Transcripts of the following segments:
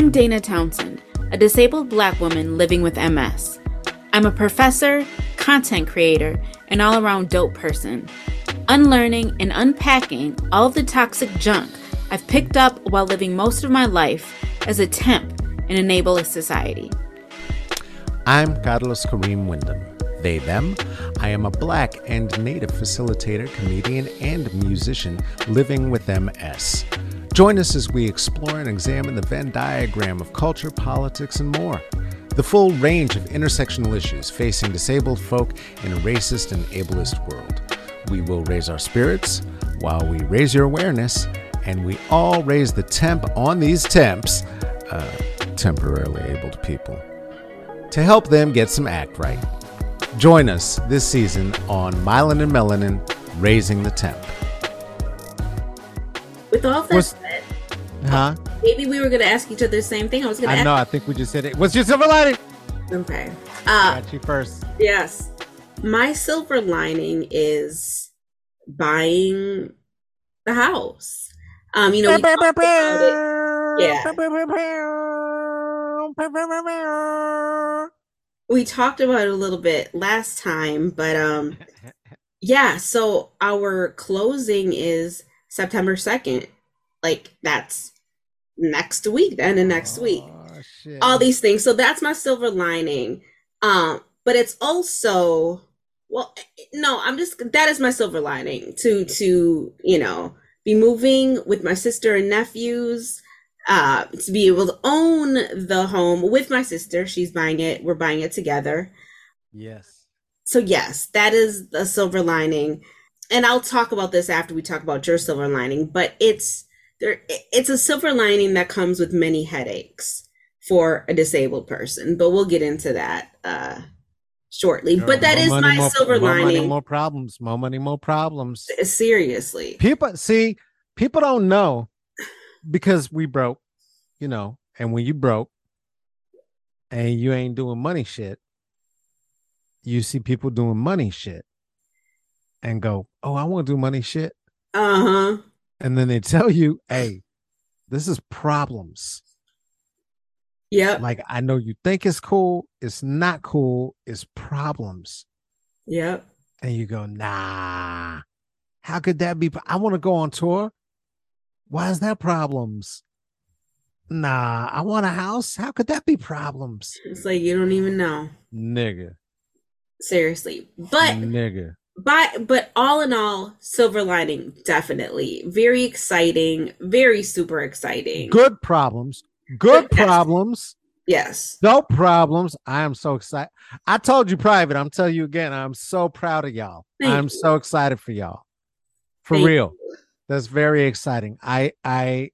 I'm Dana Townsend, a disabled black woman living with MS. I'm a professor, content creator, and all around dope person, unlearning and unpacking all the toxic junk I've picked up while living most of my life as a temp in a ableist society. I'm Carlos Kareem Wyndham. They, them. I am a black and native facilitator, comedian, and musician living with MS. Join us as we explore and examine the Venn diagram of culture, politics, and more. The full range of intersectional issues facing disabled folk in a racist and ableist world. We will raise our spirits while we raise your awareness, and we all raise the temp on these temps, uh, temporarily abled people, to help them get some act right. Join us this season on Myelin and Melanin Raising the Temp. With all that said, Huh? maybe we were going to ask each other the same thing. I was going to I know, I think we just said it. What's your silver lining? Okay. Uh, Got you first. yes. My silver lining is buying the house. Um, you know, we talked about it. Yeah. we talked about it a little bit last time, but um yeah, so our closing is September 2nd. Like that's next week, then the end of next week. Oh, shit. All these things. So that's my silver lining. Um but it's also well no, I'm just that is my silver lining to to, you know, be moving with my sister and nephews uh to be able to own the home with my sister. She's buying it. We're buying it together Yes. so yes, that is the silver lining. And I'll talk about this after we talk about your silver lining, but it's there it's a silver lining that comes with many headaches for a disabled person, but we'll get into that uh shortly. Girl, but that is money, my more- silver more money, lining. more problems. More money, more problems. Seriously. People see, people don't know because we broke, you know, and when you broke and you ain't doing money shit, you see people doing money shit and go, Oh, I want to do money shit. Uh-huh. And then they tell you, Hey, this is problems. Yeah. Like, I know you think it's cool, it's not cool, it's problems. Yep. and you go, nah, how could that be? I want to go on tour. Why is that problems? Nah, I want a house. How could that be problems? It's like you don't even know. Nigga, Seriously. But nigga. But but all in all silver lining definitely very exciting very super exciting Good problems. Good Yes. problems. yes No problems. I am so excited. I told you private. I'm telling you again. I'm so proud of y'all. Thank I'm you. so excited for y'all. For Thank real. you. That's very exciting. I I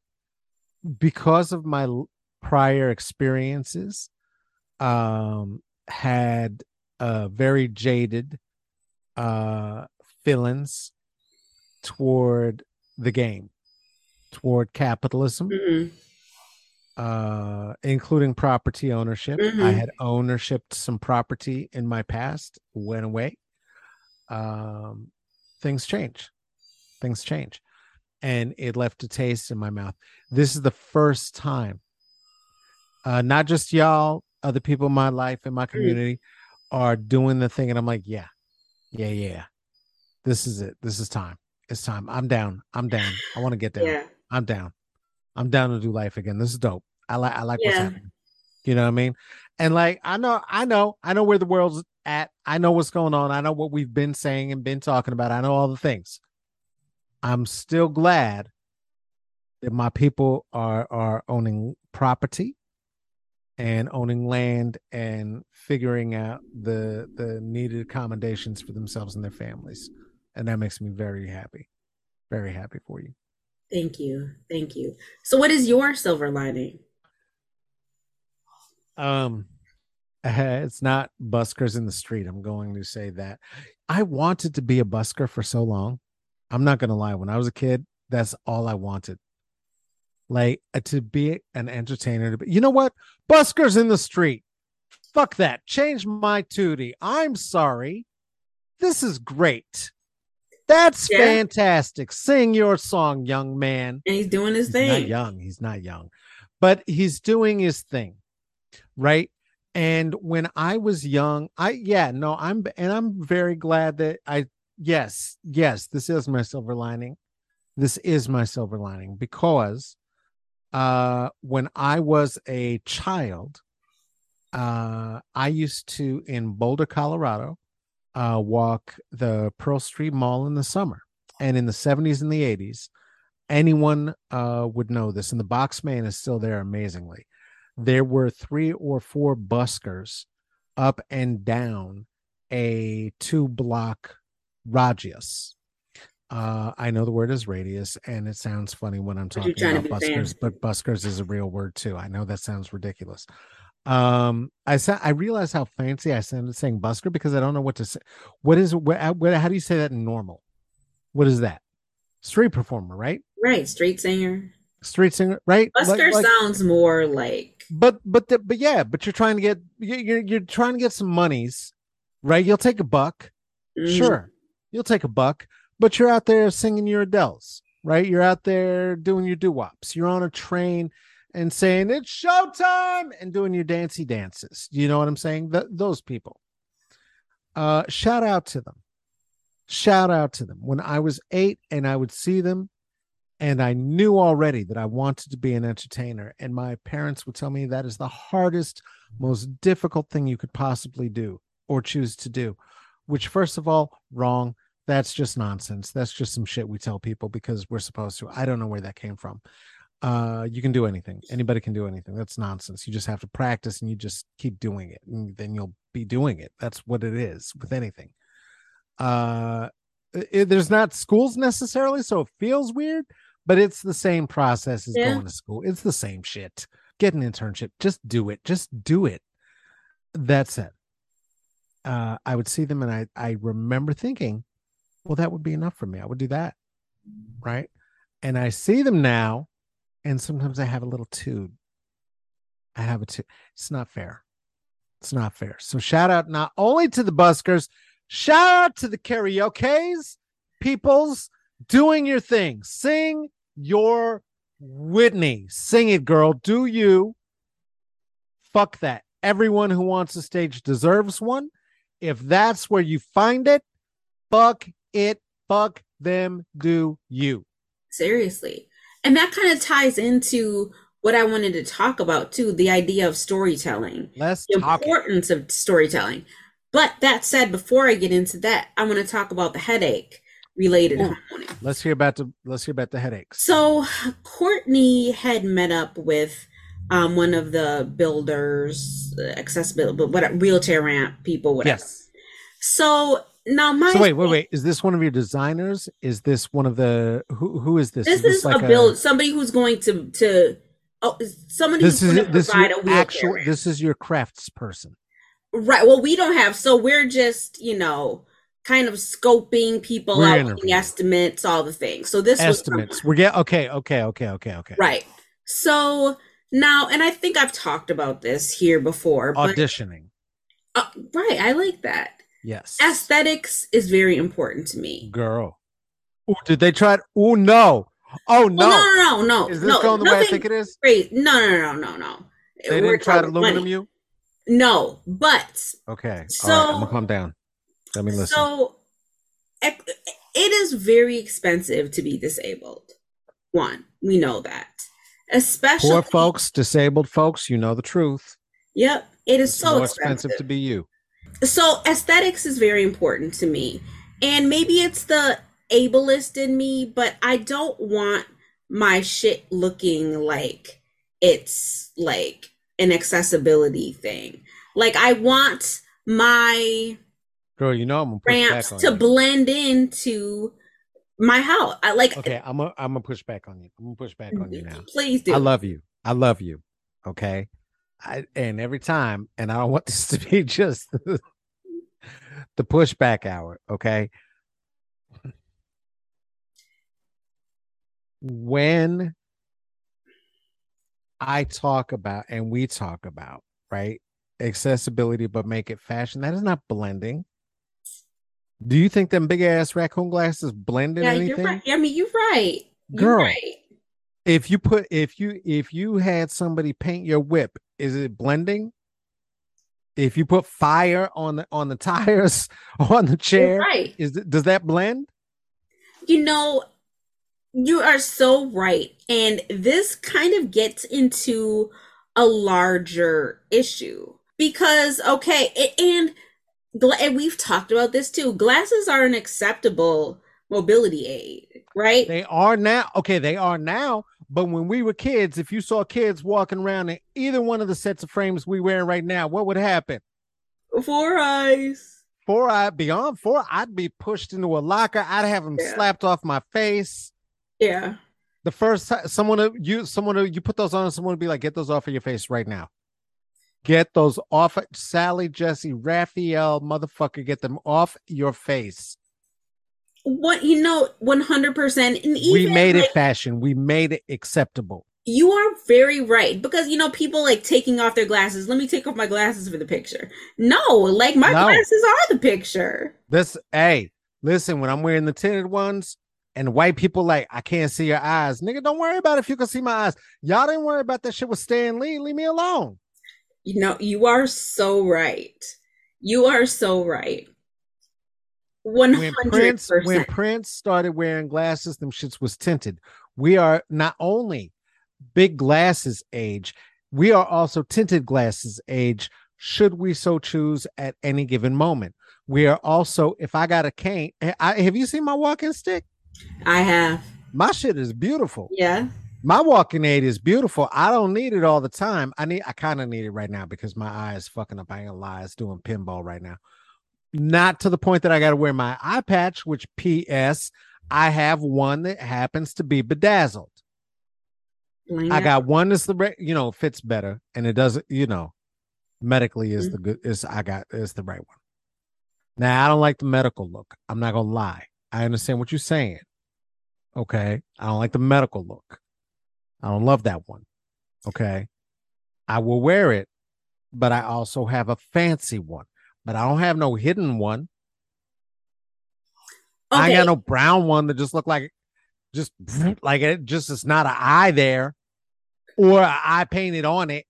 because of my prior experiences um had a very jaded uh feelings toward the game, toward capitalism, Mhm. uh including property ownership. I Mhm. had ownership to some property in my past, went away. Um things change. Things change and it left a taste in my mouth. This is the first time, uh, not just y'all, other people in my life in my community are doing the thing, and I'm like, yeah, yeah, yeah. This is it. This is time. It's time. I'm down. I'm down. I want to get down. yeah I'm down. I'm down to do life again. This is dope. I like. I like what's happening. You know what I mean? And like, I know, I know, I know where the world's at. I know what's going on. I know what we've been saying and been talking about. I know all the things. I'm still glad that my people are are owning property and owning land and figuring out the the needed accommodations for themselves and their families. And that makes me very happy. Very happy for you. thank you thank you so what is your silver lining Um, it's not buskers in the street. I'm going to say that. I wanted to be a busker for so long. I'm not gonna lie. When I was a kid, that's all I wanted. Like uh, to be an entertainer. To be, you know what? Buskers in the street. Fuck that. Change my tootie. I'm sorry. This is great. That's Yeah. fantastic. Sing your song, young man. and he's doing his He's thing not young. He's not young. but he's doing his thing, right? And when I was young, I yeah, no, I'm and I'm very glad that I yes, yes, this is my silver lining. This is my silver lining because uh when I was a child, uh I used to in Boulder, Colorado, uh walk the Pearl Street Mall in the summer. And in the 70s and the 80s, anyone uh would know this, and the box man is still there amazingly. There were three or four buskers up and down a two block radius. Uh, I know the word is radius, and it sounds funny when I'm talking about buskers, but buskers is a real word too. I know that sounds ridiculous. Um, I said I realize how fancy I sounded saying busker because I don't know what to say. What is what, what? How do you say that in normal? What is that? Street performer, right? Right, street singer. Street singer, right? Busker like, like, sounds more like. But but the, but yeah, but you're trying to get you're you're trying to get some monies, right? You'll take a buck, mm. sure you'll take a buck, but you're out there singing your Adeles, right? You're out there doing your doo wops. You're on a train and saying it's showtime and doing your dancey dances. You know what I'm saying? Th- those people. Uh, shout out to them. Shout out to them. When I was eight and I would see them, and I knew already that I wanted to be an entertainer, and my parents would tell me that is the hardest, most difficult thing you could possibly do or choose to do. Which, first of all, wrong that's just nonsense. That's just some shit we tell people because we're supposed to. I don't know where that came from. Uh, you can do anything. Anybody can do anything. That's nonsense. You just have to practice and you just keep doing it, and then you'll be doing it. That's what it is with anything. Uh, it, there's not schools necessarily, so it feels weird, but it's the same process as yeah. going to school. It's the same shit. Get an internship. Just do it. Just do it. That's it. Uh, I would see them and I, I remember thinking, well, that would be enough for me. I would do that. Right. And I see them now, and sometimes I have a little too. I have a too. It's not fair. It's not fair. So shout out not only to the buskers, shout out to the karaoke's peoples doing your thing. Sing your Whitney. Sing it, girl. Do you? Fuck that. Everyone who wants a stage deserves one. If that's where you find it, fuck it. Fuck them. Do you? Seriously. And that kind of ties into what I wanted to talk about too the idea of storytelling. Let's the importance it. of storytelling. But that said, before I get into that, I want to talk about the headache related Ooh, Let's hear about the let's hear about the headaches. So Courtney had met up with um, one of the builders, accessibility, but what realtor ramp people, whatever. Yes. So now, my so wait, wait, wait. Is this one of your designers? Is this one of the who? Who is this? This is, this is like a build. Somebody who's going to to oh, somebody this who's is going to this provide a actual. This is your crafts person, right? Well, we don't have, so we're just you know kind of scoping people we're out, estimates, all the things. So this estimates. we're get okay, okay, okay, okay, okay. Right. So now, and I think I've talked about this here before. Auditioning. But, uh, right. I like that. Yes. Aesthetics is very important to me. Girl. Ooh, did they try it? Oh no. Oh no. no, no, no, no. Is this no, going the way I think it is? Great. No, no, no, no, no. They We're didn't try to aluminum money. you? No, but okay. So right, I'm gonna calm down. Let me listen. So it is very expensive to be disabled. One, we know that. Especially poor folks, disabled folks, you know the truth. Yep. It is it's so expensive. expensive to be you so aesthetics is very important to me. And maybe it's the ableist in me but i don't want my shit looking like it's like an accessibility thing. Like i want my girl you know i'm ramps to you. blend into my house. I like okay i'm gonna I'm gonna push back on you. I'm gonna push back on you now. Please do. I love you. I love you okay I, and every time, and I don't want this to be just the, the pushback hour, okay? When I talk about and we talk about, right, accessibility, but make it fashion, that is not blending. Do you think them big ass raccoon glasses blend in yeah, anything? You're right. I mean, you're right. You're Girl, right. If you put if you if you had somebody paint your whip, is it blending? If you put fire on the on the tires on the chair, right. is does that blend? You know, you are so right. And this kind of gets into a larger issue because okay, and and we've talked about this too. Glasses are an acceptable mobility aid, right? They are now. Okay, they are now. But when we were kids, if you saw kids walking around in either one of the sets of frames we wearing right now, what would happen? Four eyes. Four eye beyond four, I'd be pushed into a locker. I'd have them yeah. slapped off my face. Yeah. The first time someone you someone you put those on, someone would be like, "Get those off of your face right now." Get those off, Sally, Jesse, Raphael, motherfucker. Get them off your face what you know 100% and even, we made like, it fashion. We made it acceptable. You are very right. Because you know people like taking off their glasses. Let me take off my glasses for the picture. No like my no. glasses are the picture. This hey listen when i'm wearing the tinted ones and white people like i can't see your eyes nigga don't worry about if you can see my eyes. Y'all didn't worry about that shit with stan lee. Leave me alone. You know you are so right. You are so right one hundred when Prince when Prince started wearing glasses, them shits was tinted. We are not only big glasses age, we are also tinted glasses age. Should we so choose at any given moment? We are also, if I got a cane, eh, I, have you seen my walking stick? I have. My shit is beautiful. Yeah. My walking aid is beautiful. I don't need it all the time. I need, I kind of need it right now because my eye is fucking up. I ain't gonna lie, it's doing pinball right now not to the point that I got to wear my eye patch, which P.S. I have one that happens to be bedazzled. I got one that's the right—you know fits better, and it doesn't you know medically is mm-hmm. the good is I got is the right one. Now I don't like the medical look. I'm not gonna lie. I understand what you're saying. Okay, I don't like the medical look. I don't love that one. Okay, I will wear it, but I also have a fancy one but I don't have no hidden one. Okay. I got no brown one that just look like just like it just it's not an eye there or an eye painted on it.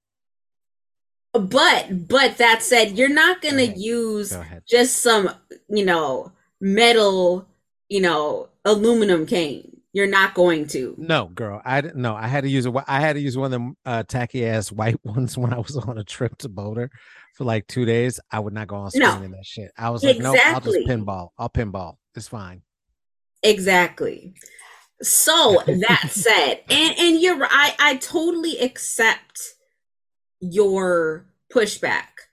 But but that said, you're not gonna Go use Go just some, you know, metal, you know, aluminum cane. You're not going to. No, girl. I didn't. No, I had to use a. I had to use one of them uh, tacky ass white ones when I was on a trip to Boulder for like two days, I would not go on screen no. in that shit. I was like, exactly. no, I'll just pinball. I'll pinball. It's fine. Exactly. So that said, and and you're I I totally accept your pushback,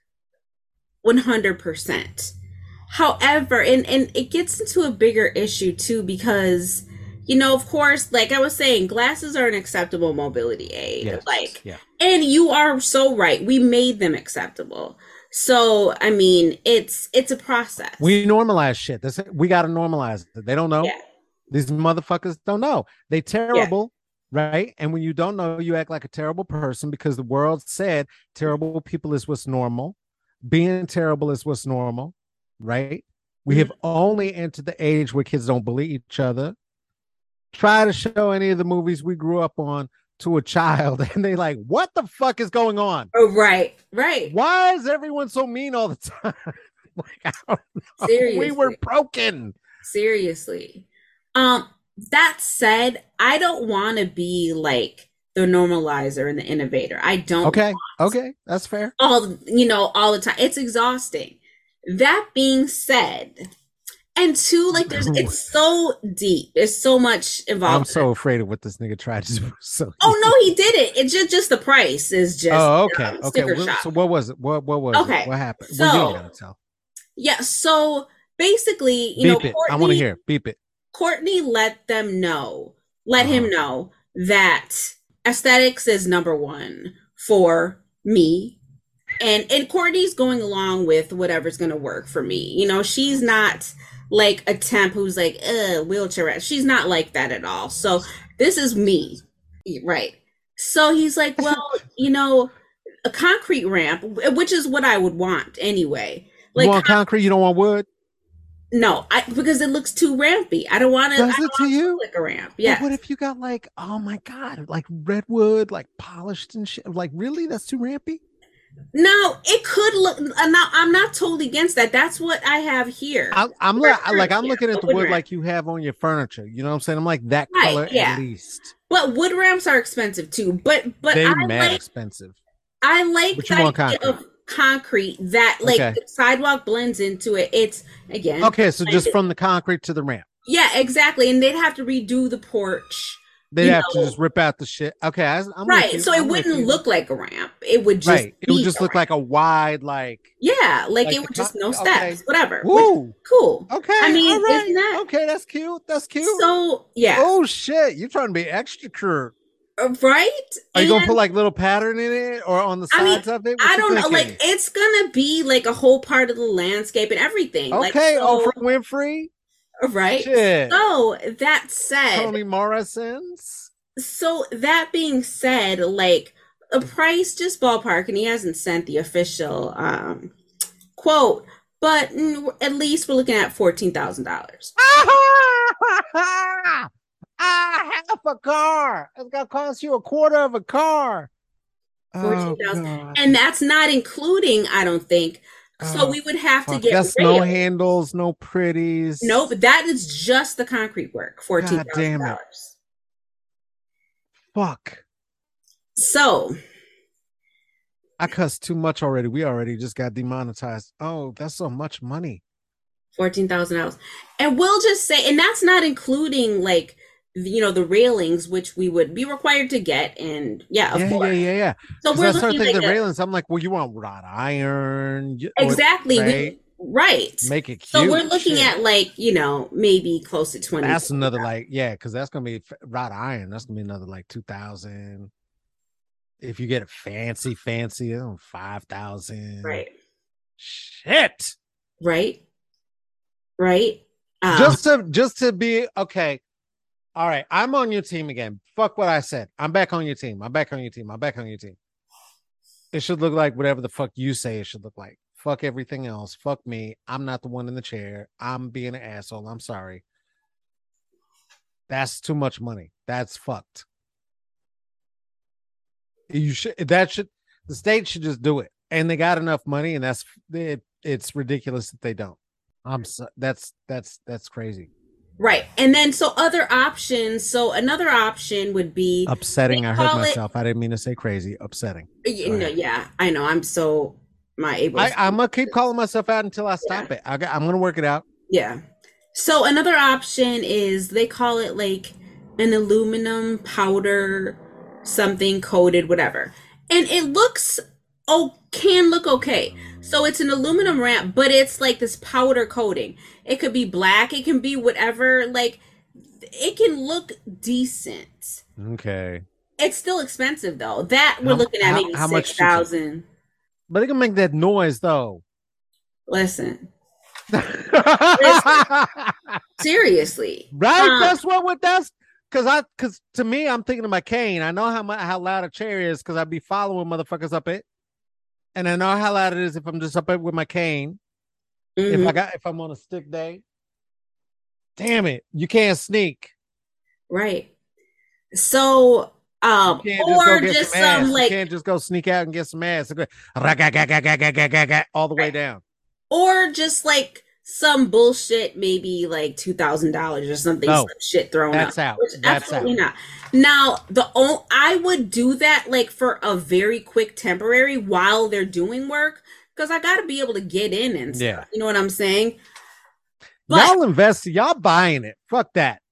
one hundred percent. However, and and it gets into a bigger issue too because you know, of course, like I was saying, glasses are an acceptable mobility aid. Yes. Like, yeah. and you are so right. We made them acceptable. So, I mean, it's it's a process. We normalize shit. This we got to normalize it. They don't know. Yeah. These motherfuckers don't know. They terrible, yeah. right? And when you don't know, you act like a terrible person because the world said terrible people is what's normal. Being terrible is what's normal, right? We have mm-hmm. only entered the age where kids don't believe each other try to show any of the movies we grew up on to a child and they like what the fuck is going on? Oh right right. Why is everyone so mean all the time? Like I don't know. Seriously. we were broken. Seriously. Um that said i don't want to be like the normalizer and the innovator. I don't okay okay that's fair. all you know all the time it's exhausting. That being said and two, like there's it's so deep. There's so much involved. I'm so afraid of what this nigga tried to do. So oh no, he did it. It's just just the price is just oh okay um, okay. Well, so what was it? What what was okay. It? What happened? So well, you gotta tell. Yeah. So basically, you Beep know. Courtney, I want to hear. Beep it. Courtney let them know, let uh-huh. him know that aesthetics is number one for me and and Courtney's going along with whatever's going to work for me. You know, she's not like a temp who's like, uh, wheelchair. She's not like that at all. So this is me. Right. So he's like, well, you know, a concrete ramp, which is what I would want anyway. Like you want concrete, you don't want wood? No, I because it looks too rampy. I don't want to. Does it to you? Like a ramp. But Yeah. what if you got like, oh my god, like redwood, like polished and shit? Like really, that's too rampy. No, it could look. uh, Now, I'm not totally against that. That's what I have here. I, I'm like, like I'm looking at the wood wood like you have on your furniture. You know what I'm saying? I'm like that Right, color yeah. at least. but wood ramps are expensive too. But but they I mad like expensive. I like But the idea concrete. of concrete that like Okay. the sidewalk blends into it. It's again. Okay, so just from the concrete to the ramp, Yeah, exactly. And they'd have to redo the porch. They'd have know- to just rip out the shit. Okay, I, I'm right. So it I'm wouldn't look like a ramp. It would just right. It would just look ramp. like a wide, like Yeah, like, like it would just no okay. steps, whatever. Which- cool. Okay, I mean, right. isn't that- okay? That's cute. That's cute. So yeah, Oh shit! You're trying to be extra cute. uh, right? Are you gonna put like little pattern in it or on the I mean, sides of it? What I don't know, like it's gonna be like a whole part of the landscape and everything. Like, okay, so- Oprah Winfrey. Right? Shit. So that said, Toni Morrison's. so that being said, like a price just ballpark, and he hasn't sent the official um quote, but at least we're looking at fourteen thousand dollars. ah, half a car. It's gonna cost you a quarter of a car. Oh, 14,000. God. And that's not including, I don't think. So we would have to get That's no handles, no pretties. No, but that is just the concrete work. Fourteen it. dollars. Fuck. So I cussed too much already. We already just got demonetized. Oh, that's so much money. fourteen thousand dollars, and we'll just say, and that's not including like you know the railings, which we would be required to get, and yeah, of yeah, course. yeah, yeah, yeah. So we're I looking thinking like the a- railings. I'm like, well, you want wrought iron? y- or- exactly right? we, right. Make it cute. So we're looking Shit. at like you know maybe close to twenty. That's another like yeah, because that's gonna be wrought iron. That's gonna be another like two thousand. If you get it fancy, fancy, oh, five thousand. right, Shit. right, right. Um, just to just to be okay. All right, I'm on your team again. Fuck what I said. I'm back on your team. I'm back on your team. I'm back on your team. It should look like whatever the fuck you say it should look like. Fuck everything else. Fuck me. I'm not the one in the chair. I'm being an asshole. I'm sorry. That's too much money. That's fucked. You should that should the state should just do it. And they got enough money, and that's it, it's ridiculous that they don't. I'm so, that's that's that's crazy. Right, and then so other options. So another option would be Upsetting. I heard call it- myself. I didn't mean to say crazy. Upsetting. you know, yeah, I know. I'm so my able. I, I'm gonna keep calling myself out until I stop it. I I'm gonna work it out. Yeah. So another option is they call it like an aluminum powder something coated whatever. And it looks oh can look okay. So it's an aluminum ramp, but it's like this powder coating. It could be black, it can be whatever like it can look decent. Okay, It's still expensive though. That we're How- looking at maybe how six thousand. but it can make that noise though. Listen, right? seriously. Um, that's what. What that's because I because to me I'm thinking of my cane. I know how much how loud a chair is because I'd be following motherfuckers up it, and I know how loud it is if I'm just up with my cane. Mm-hmm. If I mm-hmm. got if I'm on a stick day. Damn it, you can't sneak. Right. So um, or just, just some, some like you can't just go sneak out and get some ass all the way down. Or just like some bullshit, maybe like two thousand dollars or something, No, some shit thrown That's out. Which That's absolutely out. not. Now, the o- I would do that like for a very quick temporary while they're doing work because I got to be able to get in and stuff. Yeah. You know what I'm saying? But y'all invest. Y'all buying it. Fuck that.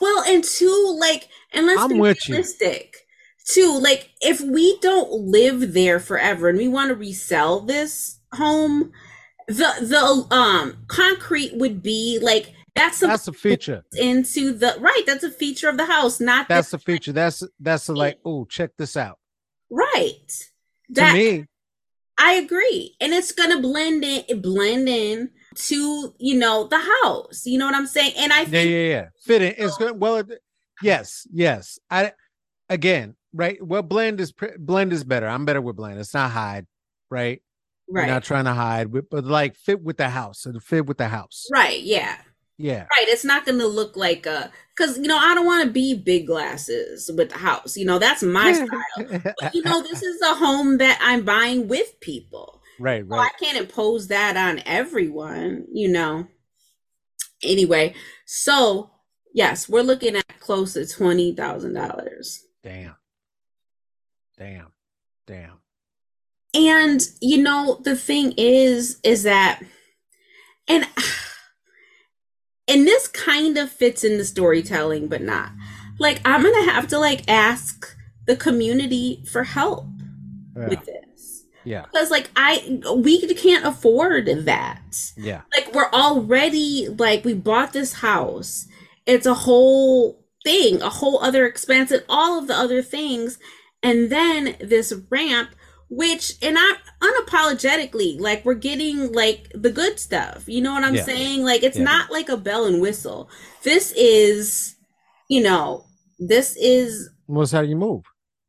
Well, and two, like, and let's I'm be with you. realistic. Two, like, if we don't live there forever and we want to resell this home, the the um concrete would be like that's something That's a feature. into the right. That's a feature of the house, not That's the, a feature. That's that's a like. Oh, check this out. right. To me, I agree, and it's gonna blend in, blend in to you know the house. You know what I'm saying? And I yeah, think yeah, yeah. Fit it. It's good. Well, it, yes, yes. I again, right. Well, blend is blend is better. I'm better with blend. It's not hide, right? Right. You're not trying to hide, but like fit with the house and fit with the house. Right. Yeah. Yeah. Right. It's not going to look like a because you know I don't want to be big glasses with the house. You know that's my style. But you know this is a home that I'm buying with people. right, So I can't impose that on everyone. You know. Anyway, so yes, we're looking at close to twenty thousand dollars. Damn. Damn. Damn. And you know, the thing is, is that, and and this kind of fits in the storytelling, but not. Like, I'm gonna have to like ask the community for help Yeah. with this Yeah. because, like, I we can't afford that. Yeah. Like, we're already like we bought this house. It's a whole thing, a whole other expense, and all of the other things, and then this ramp which and I unapologetically like we're getting like the good stuff. You know what I'm Yeah. saying? Like it's Yeah. not like a bell and whistle. This is, you know, this is What's how you move?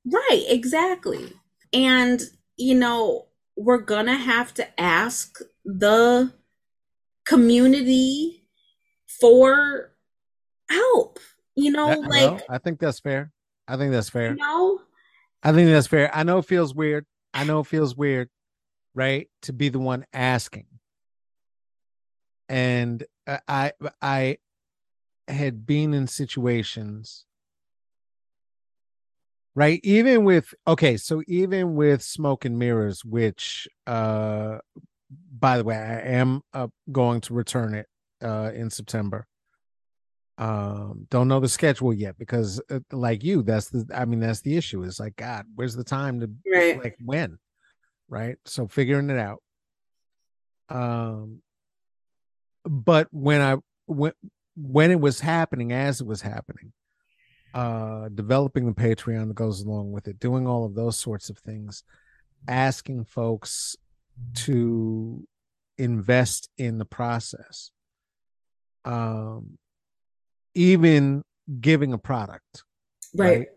right, exactly. And you know, we're gonna have to ask the community for help. You know, Yeah, like well, I think that's fair. I think that's fair. you know, I think that's fair. I know it feels weird. I know it feels weird, right? To be the one asking. And I I had been in situations right even with okay so even with smoke and mirrors which uh by the way i am uh, going to return it uh in september um don't know the schedule yet because uh, like you that's the i mean that's the issue is like god where's the time to right. like when right so figuring it out um but when i when when it was happening as it was happening uh developing the patreon that goes along with it doing all of those sorts of things asking folks to invest in the process um even giving a product right. right.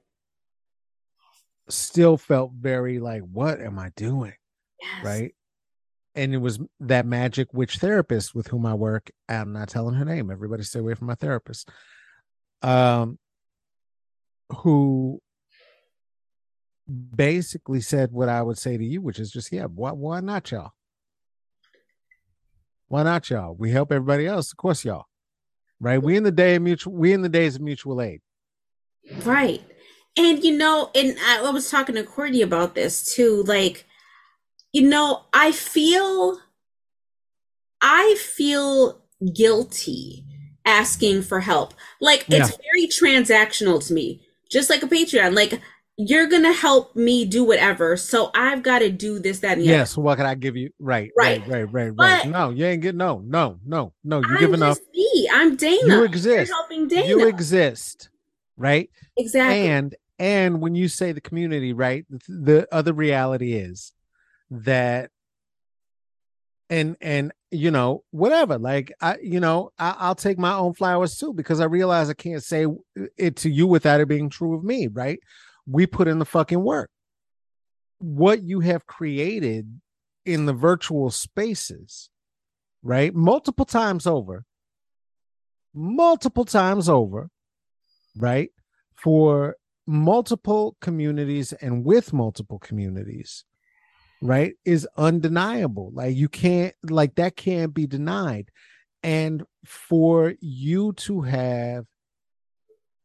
still felt very like what am i doing Yes. right and it was that magic witch therapist with whom i work i'm not telling her name everybody stay away from my therapist um who basically said what i would say to you which is just yeah why, why not y'all why not y'all we help everybody else of course y'all right we in the day of mutual we in the days of mutual aid Right. And you know, and I, I was talking to Courtney about this too. Like, you know, I feel I feel guilty asking for help. Like it's very transactional to me. Just like a Patreon. Like you're gonna help me do whatever. So I've got to do this, that, and the other. yes what can i give you right Right. right right right right no you ain't get no no no no you I'm giving up me. I'm Dana. You You're exist. helping Dana. you exist right exactly. and and when you say the community right the, the other reality is that and and you know whatever like i you know I, i'll take my own flowers too because i realize i can't say it to you without it being true of me right we put in the fucking work. What you have created in the virtual spaces right? Multiple times over multiple times over right? For multiple communities and with multiple communities right is undeniable. Like you can't like that can't be denied. And for you to have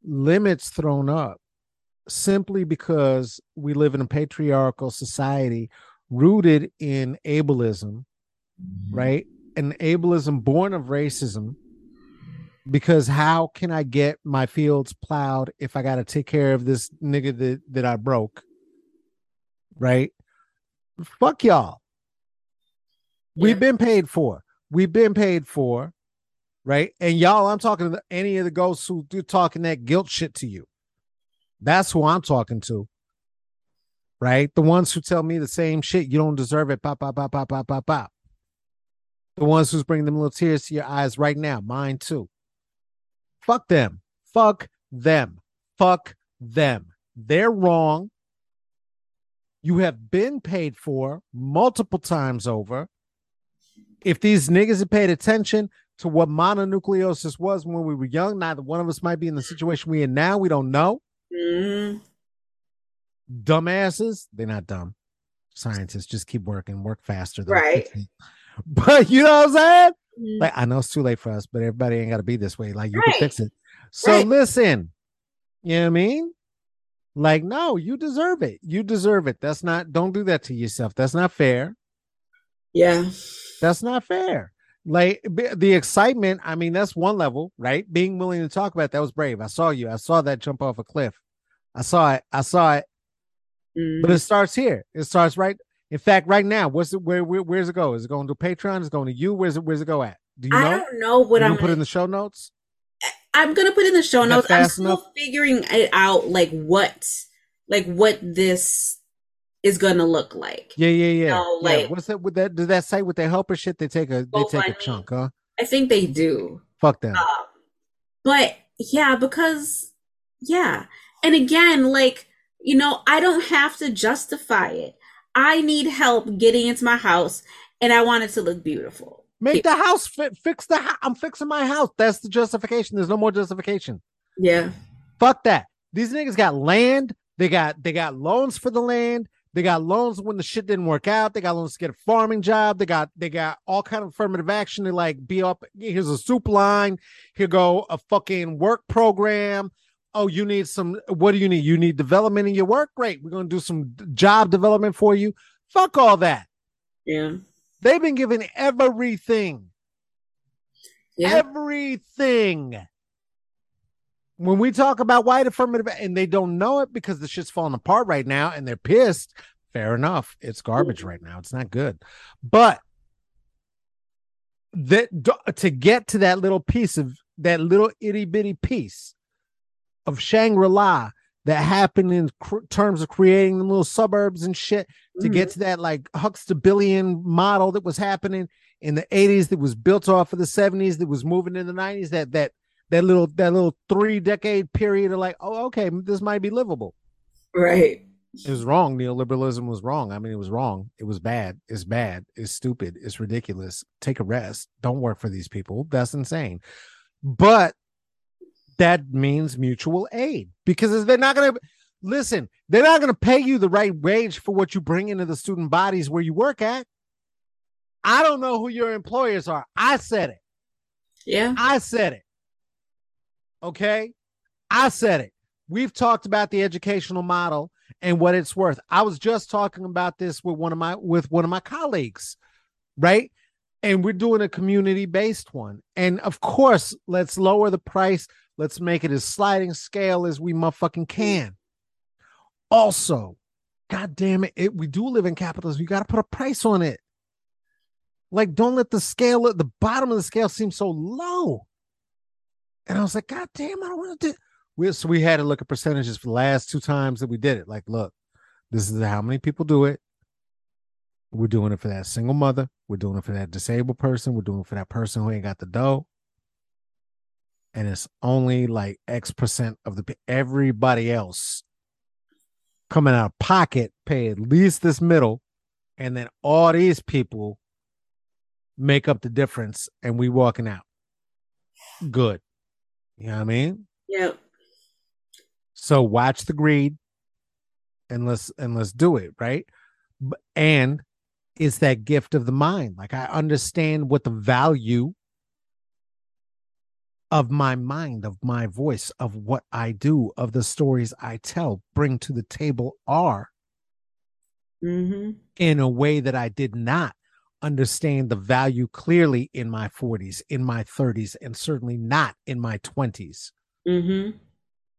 limits thrown up simply because we live in a patriarchal society rooted in ableism mm-hmm. right an ableism born of racism because how can I get my fields plowed if I got to take care of this nigga that, that I broke? Right? Fuck y'all. We've been paid for. We've been paid for. Right? And y'all, I'm talking to any of the ghosts who do talking that guilt shit to you. That's who I'm talking to. Right? The ones who tell me the same shit. You don't deserve it. Pop, pop, pop, pop, pop, pop, pop. The ones who's bringing them little tears to your eyes right now. Mine too. Fuck them. Fuck them. Fuck them. They're wrong. You have been paid for multiple times over. If these niggas had paid attention to what mononucleosis was when we were young, neither one of us might be in the situation we're in now. We don't know. Mm-hmm. Dumbasses, they're not dumb. Scientists just keep working, work faster. Right. But you know what I'm saying? Mm-hmm. Like I know it's too late for us, but everybody ain't got to be this way. Like you Right. can fix it. So Right. listen, you know what I mean? Like no, you deserve it. You deserve it. That's not. Don't do that to yourself. That's not fair. Yeah. That's not fair. Like the excitement. I mean, that's one level, right? Being willing to talk about it, that was brave. I saw you. I saw that jump off a cliff. I saw it. I saw it. Mhm. But it starts here. It starts right. In fact, right now, what's it? Where, where where's it go? Is it going to Patreon? Is it going to you? Where's it? Where's it go at? Do you I know? don't know what I'm gonna put in the show notes. I'm gonna put in the show notes. I'm still enough? figuring it out, like what, like what this is gonna look like. Yeah, yeah, yeah. No, yeah. like- What's that? With that? Does that say with their helper shit? They take a they take a chunk, huh? I think they do. Fuck them. Um, but yeah, because yeah, and again, like you know, I don't have to justify it. I need help getting into my house, and I want it to look beautiful. Make the house fit. Fix the. house. I'm fixing my house. That's the justification. There's no more justification. Yeah, Fuck that. These niggas got land. They got they got loans for the land. They got loans when the shit didn't work out. They got loans to get a farming job. They got they got all kind of affirmative action to like be up. Here's a soup line. Here go a fucking work program. Oh, you need some. What do you need? You need development in your work. Great. We're gonna do some job development for you. Fuck all that. yeah, They've been given everything. yeah. Everything. When we talk about white affirmative, and they don't know it because the shit's falling apart right now and they're pissed, fair enough. It's garbage right now. It's not good. But that to get to that little piece of that little itty bitty piece of Shangri La that happened in cr- terms of creating the little suburbs and shit to Mm-hmm. get to that like Huxtabillion model that was happening in the 80s that was built off of the 70s that was moving in the 90s that that that little that little three decade period of like oh okay this might be livable. Right. it was wrong. Neoliberalism was wrong. I mean it was wrong. It was bad. It's bad. It's stupid. It's ridiculous. Take a rest. Don't work for these people. That's insane. But that means mutual aid because if they're not going to listen they're not going to pay you the right wage for what you bring into the student bodies where you work at. I don't know who your employers are. I said it. Yeah, I said it. Okay. I said it. We've talked about the educational model and what it's worth. I was just talking about this with one of my with one of my colleagues, right? And we're doing a community-based one. And of course, let's lower the price. Let's make it as sliding scale as we motherfucking can. Also, god damn it, it we do live in capitalism. You got to put a price on it. Like, don't let the scale at the bottom of the scale seem so low. And I was like, God damn, I don't want to do. We, so we had to look at percentages for the last two times that we did it. Like, look, this is how many people do it. We're doing it for that single mother. We're doing it for that disabled person. We're doing it for that person who ain't got the dough. And it's only like X percent of the everybody else coming out of pocket pay at least this middle, and then all these people make up the difference, and we walking out good. You know what I mean? yeah, So watch the greed and let's and let's do it, right? And it's that gift of the mind. Like I understand what the value of my mind, of my voice, of what I do, of the stories I tell, bring to the table are mm-hmm. in a way that I did not understand the value clearly in my 40s, in my 30s, and certainly not in my 20s. Mm-hmm.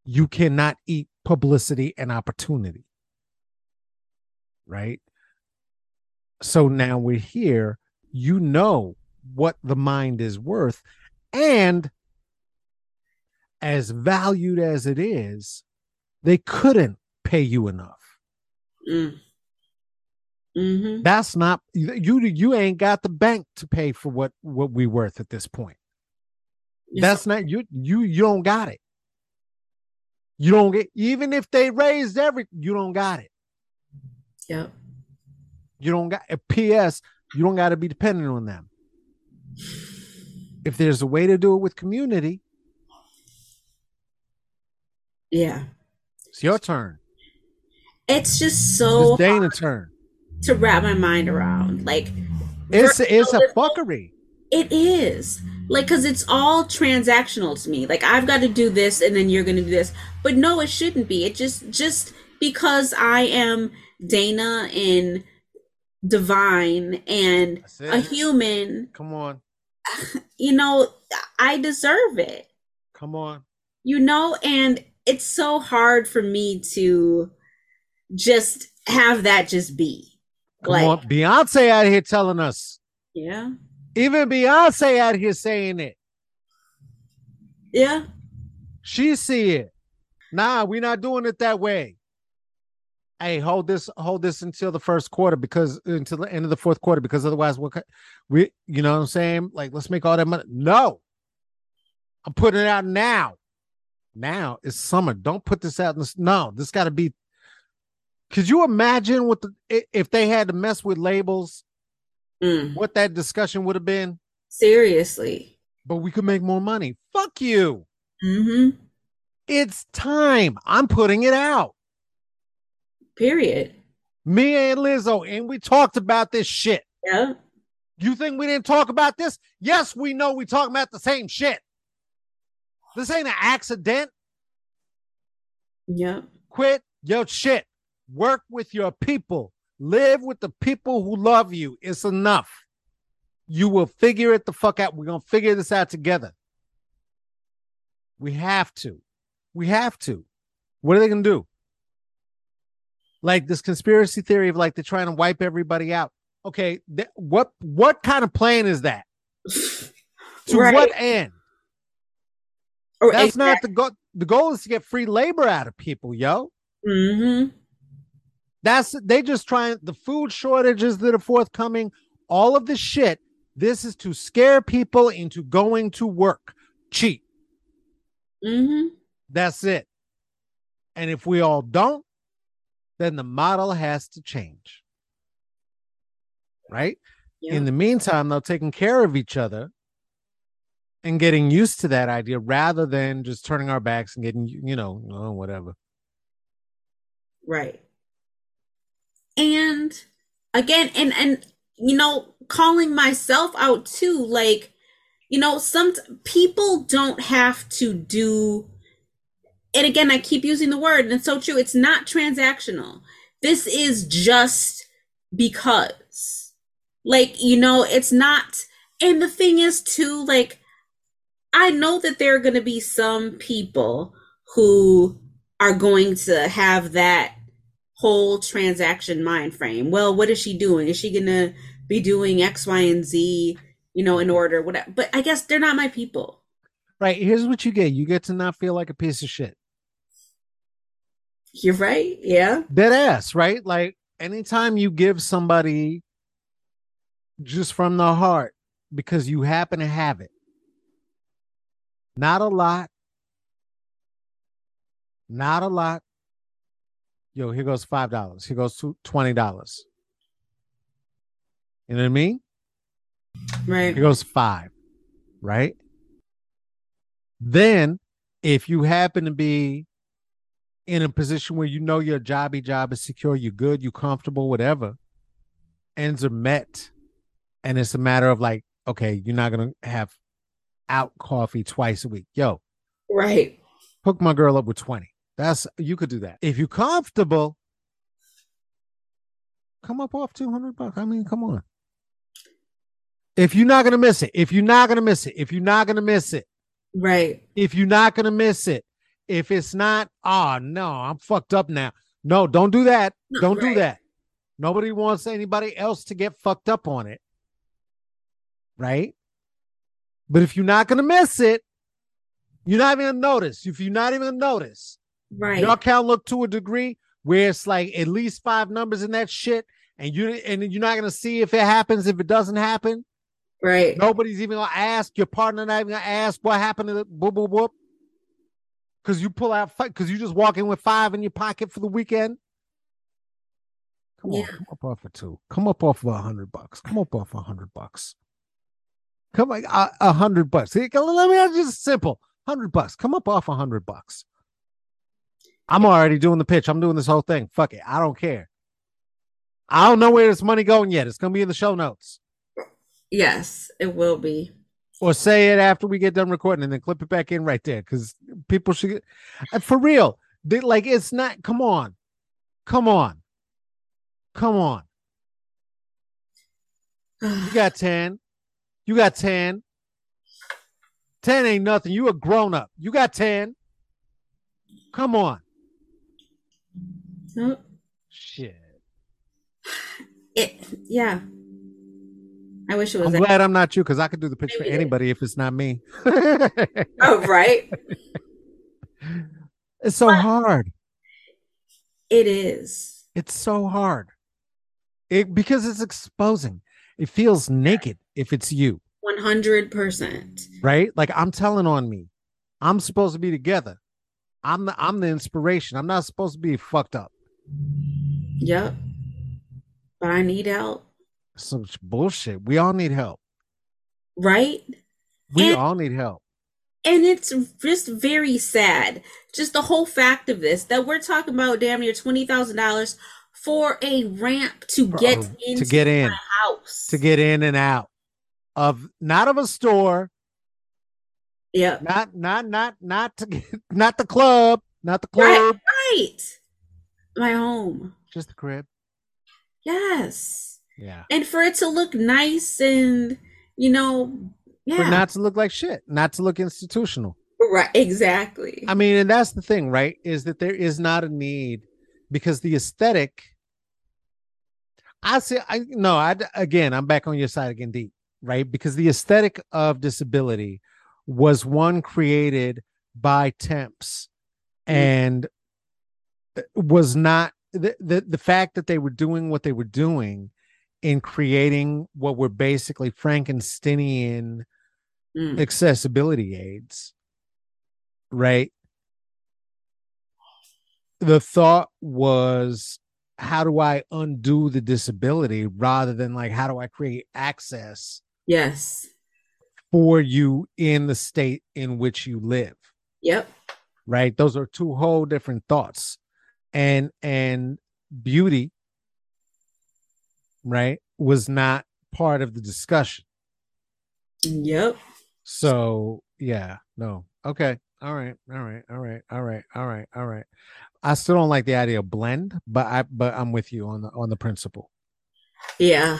you cannot eat publicity and opportunity. Right? So now we're here. You know what the mind is worth. And as valued as it is, they couldn't pay you enough. Mm. Mm-hmm. That's not you you ain't got the bank to pay for what what we worth at this point. That's not you you you don't got it. You don't get even if they raised every you don't got it. Yep. You don't got a PS, you don't got to be dependent on them. If there's a way to do it with community, Yeah. it's your turn. It's just so It's Dana's turn. To wrap my mind around. Like It's it's a fuckery. It is. Like, because it's all transactional to me. Like, I've got to do this and then you're going to do this. But no, it shouldn't be. It just, just because I am Dana and divine and a human, Come on. you know, I deserve it, Come on. you know? And it's so hard for me to just have that just be. Like- on. Beyonce out here telling us. Yeah. Even Beyonce out here saying it. Yeah. She see it. Nah, we're not doing it that way. Hey, hold this, hold this until the first quarter because until the end of the fourth quarter, because otherwise we'll we you know what I'm saying? Like, let's make all that money. No, I'm putting it out now. Now it's summer. Don't put this out in this. No, this got to be. Could you imagine what the if they had to mess with labels, Mm. what that discussion would have been? Seriously. But we could make more money. Fuck you. Mm-hmm. It's time. I'm putting it out. Period. Me and Lizzo, and we talked about this shit. Yeah. You think we didn't talk about this? Yes, we know we talking about the same shit. This ain't an accident. Yep. Quit your shit. Work with your people. Live with the people who love you. It's enough. You will figure it the fuck out. We're gonna figure this out together. We have to. We have to. What are they gonna do? Like this conspiracy theory of like they're trying to wipe everybody out. Okay, th- what what kind of plan is that? To Right. what end? Or That's not the goal. The goal is to get free labor out of people, yo. Mm-hmm. That's they just trying the food shortages that are forthcoming, all of the shit. This is to scare people into going to work cheap. Mm-hmm. That's it. And if we all don't, then the model has to change. Right? Yeah. In the meantime, they're taking care of each other and getting used to that idea rather than just turning our backs and getting, you know, whatever. Right. And again, and and you know, calling myself out too, like, you know, some people don't have to do and again, I keep using the word, and it's so true. It's not transactional. This is just because. Like, you know, it's not and the thing is too, like, I know that there are gonna be some people who are going to have that whole transaction mind frame. Well, what is she doing? Is she going to be doing X, Y, and Z, you know, in order, whatever? But I guess they're not my people. Right. Here's what you get you get to not feel like a piece of shit. You're right. Yeah. Dead ass, right? Like anytime you give somebody just from the heart because you happen to have it, not a lot, not a lot. Yo, here goes five dollars. Here goes two, twenty dollars. You know what I mean? Right. Here goes five, right? Then, if you happen to be in a position where you know your jobby job is secure, you're good, you're comfortable, whatever, ends are met, and it's a matter of like, okay, you're not gonna have out coffee twice a week. Yo, Right. hook my girl up with 20. That's you could do that. If you're comfortable, come up off 200 bucks. I mean, come on. If you're not gonna miss it, if you're not gonna miss it, if you're not gonna miss it, Right. if you're not gonna miss it, if it's not, oh no, I'm fucked up now. No, don't do that. Don't do that. Nobody wants anybody else to get fucked up on it. Right? But if you're not gonna miss it, you're not even gonna notice. If you're not even gonna notice, Right. your account look to a degree where it's like at least five numbers in that shit, and you and you're not gonna see if it happens, if it doesn't happen. Right. Nobody's even gonna ask. Your partner not even gonna ask what happened to the whoop whoop whoop. Cause you pull out because you just walk in with five in your pocket for the weekend. Come Yeah. on, come up off of two. Come up off of a hundred bucks. Come up off a hundred bucks. Come on, a, a hundred bucks. Let me just simple. Hundred bucks. Come up off a hundred bucks. I'm already doing the pitch. I'm doing this whole thing. Fuck it. I don't care. I don't know where this money going yet. It's gonna be in the show notes. Yes, it will be. Or say it after we get done recording and then clip it back in right there. Because people should get uh, for real. They, like it's not come on. Come on. Come on. You got 10. You got 10. 10 ain't nothing. You a grown up. You got 10. Come on. Nope. Shit. It, yeah. I wish it was. I'm glad I'm not you because I could do the for Maybe it- anybody if it's not me. oh, right. it's so But- hard. It is. It's so hard. It because it's exposing. It feels naked if it's you, 100%. right? Like I'm telling on me. I'm supposed to be together. I'm the I'm the inspiration. I'm not supposed to be fucked up. Yep. But I need help. Some bullshit. We all need help. Right? We And- all need help. And it's just very sad. Just the whole fact of this that we're talking about damn near $20,000 for a ramp to get a- into to get in. house. To get in and out of not of a store, Yeah. not not not not to get, not the club, not the Right. club, Right. My home. just the crib. Yes. Yeah. And for it to look nice and, you know, yeah. But not to look like shit, not to look institutional. right. Exactly. I mean, and that's the thing, right? Is that there is not a need because the aesthetic. I say, I no, I again, I'm back on your side again, deep, right? Because the aesthetic of disability was one created by temps, mm. and was not the, the the fact that they were doing what they were doing in creating what were basically Frankensteinian Mm. accessibility aids, right? The thought was, how do I undo the disability rather than like, how do I create access Yes. for you in the state in which you live? Yep. Right. Those are two whole different thoughts. And, and beauty, right, was not part of the discussion. Yep. So yeah, no. Okay. All right. All right. All right. All right. All right. All right. I still don't like the idea of blend, but I but I'm with you on the on the principle. Yeah.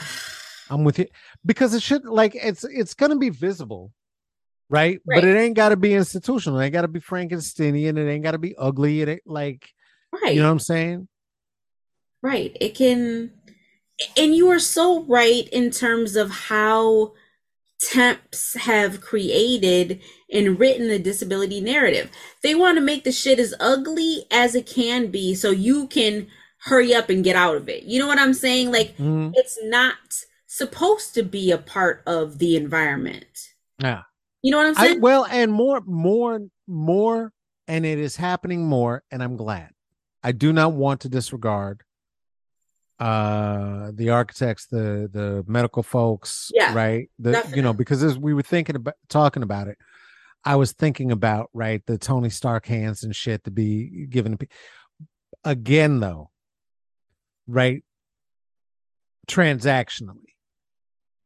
I'm with you because it should like it's it's gonna be visible, right? But it ain't gotta be institutional. It ain't gotta be Frankensteinian. It ain't gotta be ugly. It ain't like Right. you know what I'm saying? Right. It can, and you are so right in terms of how temps have created and written the disability narrative. They want to make the shit as ugly as it can be so you can hurry up and get out of it. You know what I'm saying? Like, Mhm. it's not supposed to be a part of the environment. Yeah. You know what I'm I saying? well and more more more and it is happening more and I'm glad. I do not want to disregard uh the architects, the the medical folks, Yeah, right? The you know because as we were thinking about talking about it, I was thinking about right the Tony Stark hands and shit to be given to pe- again though, right? Transactionally,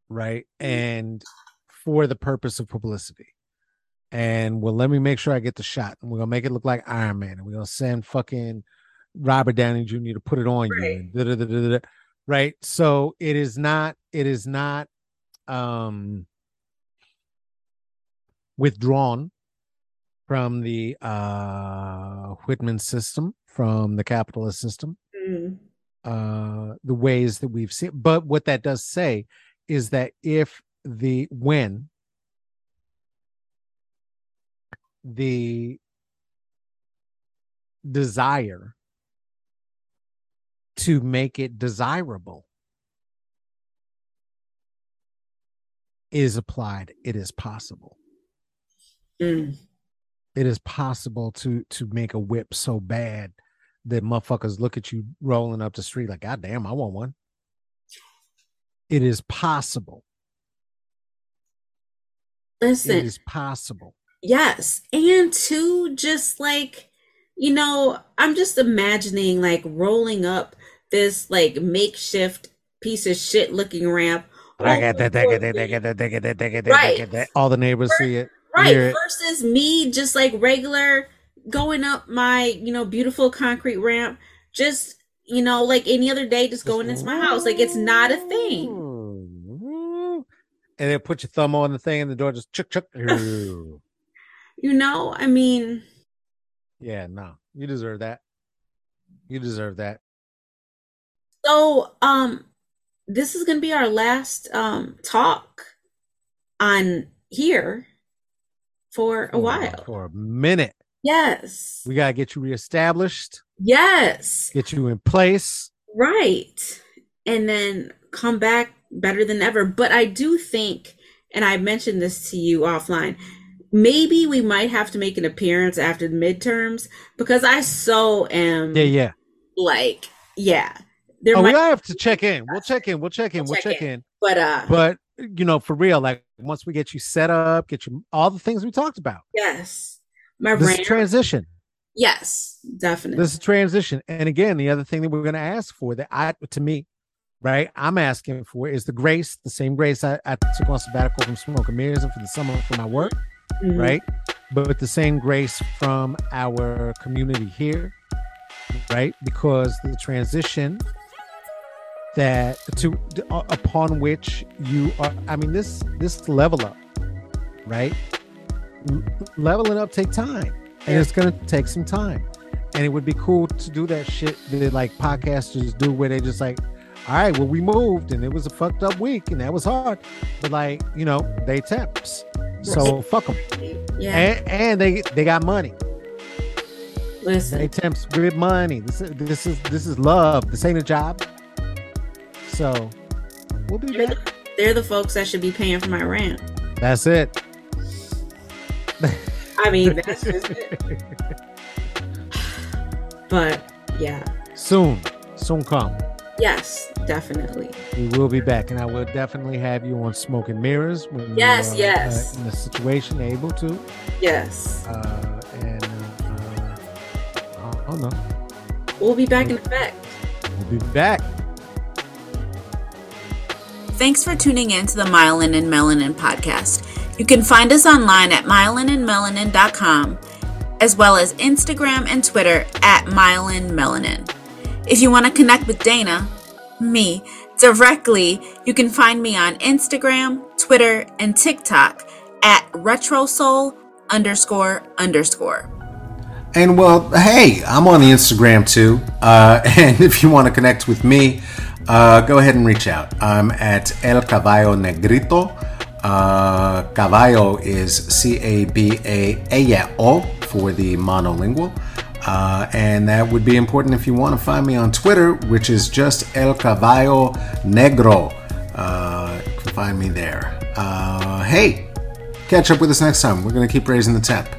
right? And for the purpose of publicity and well, let me make sure I get the shot. And we're gonna make it look like Iron Man, and we're gonna send fucking Robert Downey Jr. to put it on you, Right. and da-da-da-da-da. right? So it is not, it is not um withdrawn from the uh Whitman system, from the capitalist system, Mm. uh the ways that we've seen. But what that does say is that if the when the desire to make it desirable is applied it is possible Mm. it is possible to to make a whip so bad that motherfuckers look at you rolling up the street like, God damn, I want one. It is possible. Listen, it is possible. Yes. And two, just like, you know, I'm just imagining like rolling up this like makeshift piece of shit looking ramp. Right. All the neighbors see it. Right. Versus me just like regular going up my, you know, beautiful concrete ramp, just, you know, like any other day, just going into my house. Like it's not a thing. And then put your thumb on the thing and the door just chuck chuck. you know, I mean Yeah, no. You deserve that. You deserve that. So um this is gonna be our last um talk on here for a while. For a minute. Yes. We got to get you reestablished. Yes. Get you in place. Right. And then come back better than ever. But I do think, and I mentioned this to you offline, maybe we might have to make an appearance after the midterms because I so am. Yeah, yeah. Like, yeah. There oh, might- we have to check in. We'll check in. We'll check in. We'll, we'll check, check in. in. But uh, but you know, for real, like once we get you set up, get you all the things we talked about. Yes. My this transition. Yes, definitely. This is transition. And again, the other thing that we're going to ask for that I, to me, right, I'm asking for is the grace, the same grace I, I took on sabbatical from smoking mirrors and for the summer for my work, mm-hmm. right? But with the same grace from our community here, right? Because the transition that to uh, upon which you are, I mean, this this level up, right? leveling up take time and it's gonna take some time and it would be cool to do that shit that like podcasters do where they just like all right well we moved and it was a fucked up week and that was hard. But like you know they temps. So fuck them yeah. And, and they they got money. Listen. They temps with money. This is this is this is love. This ain't a job. So we'll be they're back. the, they're the folks that should be paying for my rent. That's it. I mean, that's just it. But yeah. Soon. Soon come. Yes, definitely. We will be back, and I will definitely have you on Smoking Mirrors when yes, you are yes. Uh, in a situation able to. Yes. Uh, and uh, I don't know. We'll be back in effect. We'll be back. Thanks for tuning in to the Myelin and Melanin podcast. You can find us online at myelinandmelanin.com, as well as Instagram and Twitter at myelinmelanin. If you want to connect with Dana, me, directly, you can find me on Instagram, Twitter, and TikTok at retrosoul underscore underscore. And well, hey, I'm on the Instagram too. Uh, and if you want to connect with me, uh, go ahead and reach out. I'm at El Caballo Negrito. Uh, caballo is C A B A A O for the monolingual. Uh, and that would be important if you want to find me on Twitter, which is just El Caballo Negro. Uh, you can find me there. Uh, hey, catch up with us next time. We're going to keep raising the temp.